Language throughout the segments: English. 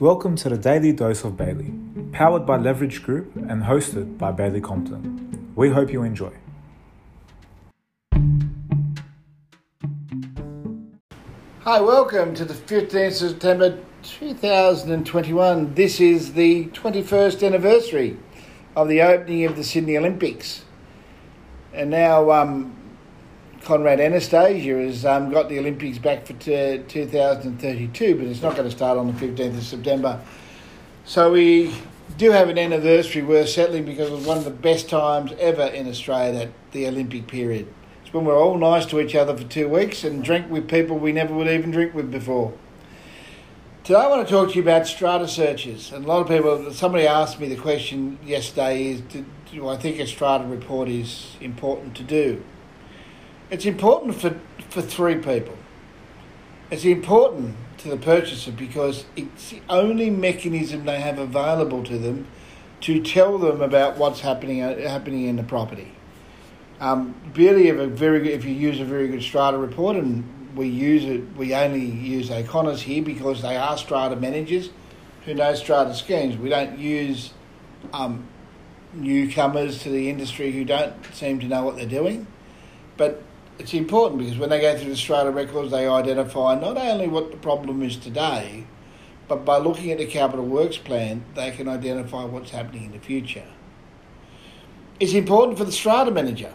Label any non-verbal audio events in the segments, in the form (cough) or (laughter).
Welcome to the Daily Dose of Bailey, powered by Leverage Group and hosted by Bailey Compton. We hope you enjoy. Hi, welcome to the 15th September 2021. This is the 21st anniversary of the opening of the Sydney Olympics. And now um, Conrad Annastacia has um, got the Olympics back for t- 2032, but it's not going to start on the 15th of September. So we do have an anniversary worth settling because it was one of the best times ever in Australia, that the Olympic period. It's when we're all nice to each other for two weeks and drink with people we never would even drink with before. Today I want to talk to you about strata searches. And a lot of people, somebody asked me the question yesterday is, do, do I think a strata report is important to do? It's important for, for three people. It's important to the purchaser because it's the only mechanism they have available to them to tell them about what's happening uh, happening in the property. Um, beauty a very good, if you use a very good strata report, and we use it, we only use O'Connor's here because they are strata managers who know strata schemes. We don't use um, newcomers to the industry who don't seem to know what they're doing, but it's important because when they go through the strata records, they identify not only what the problem is today, but by looking at the capital works plan, they can identify what's happening in the future. It's important for the strata manager.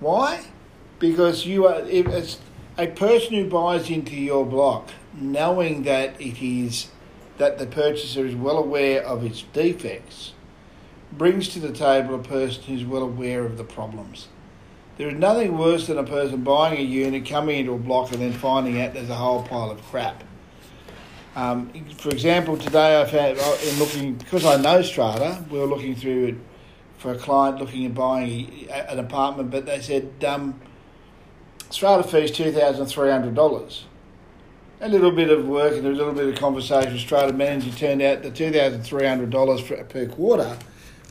Why? Because you are it's a person who buys into your block, knowing that it is that the purchaser is well aware of its defects, brings to the table a person who's well aware of the problems. There is nothing worse than a person buying a unit, coming into a block, and then finding out there's a whole pile of crap. Um, for example, today I found in looking because I know Strata, we were looking through it for a client looking at buying an apartment, but they said um, Strata fees two thousand three hundred dollars. A little bit of work and a little bit of conversation with Strata manager turned out the two thousand three hundred dollars per quarter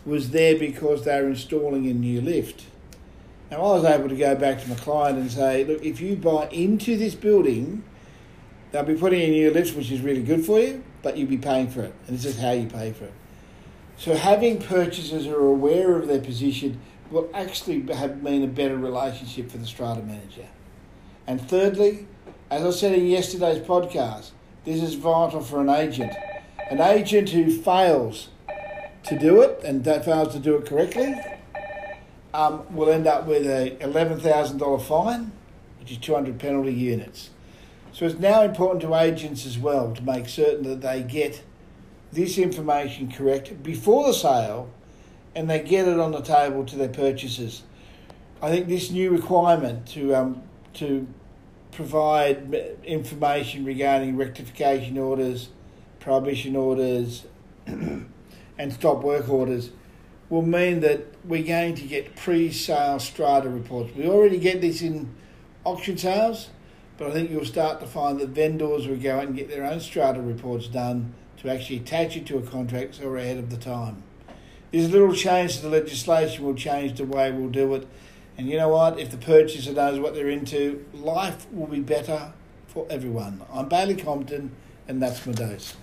was there because they were installing a new lift. Now, I was able to go back to my client and say, look, if you buy into this building, they'll be putting in new lifts, which is really good for you, but you'll be paying for it. And this is how you pay for it. So, having purchasers who are aware of their position will actually have mean a better relationship for the strata manager. And thirdly, as I said in yesterday's podcast, this is vital for an agent. An agent who fails to do it and that fails to do it correctly um, will end up with a $11,000 fine, which is 200 penalty units. So it's now important to agents as well to make certain that they get this information correct before the sale and they get it on the table to their purchasers. I think this new requirement to um, to provide information regarding rectification orders, prohibition orders, (clears throat) and stop work orders will mean that we're going to get pre-sale strata reports. We already get this in auction sales, but I think you'll start to find that vendors will go out and get their own strata reports done to actually attach it to a contract so we're ahead of the time. This little change to the legislation will change the way we'll do it. And you know what? If the purchaser knows what they're into, life will be better for everyone. I'm Bailey Compton, and that's my dose.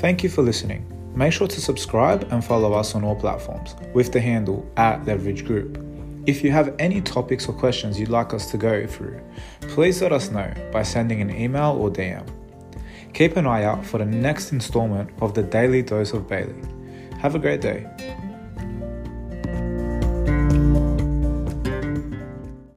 Thank you for listening. Make sure to subscribe and follow us on all platforms with the handle at Leverage Group. If you have any topics or questions you'd like us to go through, please let us know by sending an email or DM. Keep an eye out for the next installment of the Daily Dose of Bailey. Have a great day.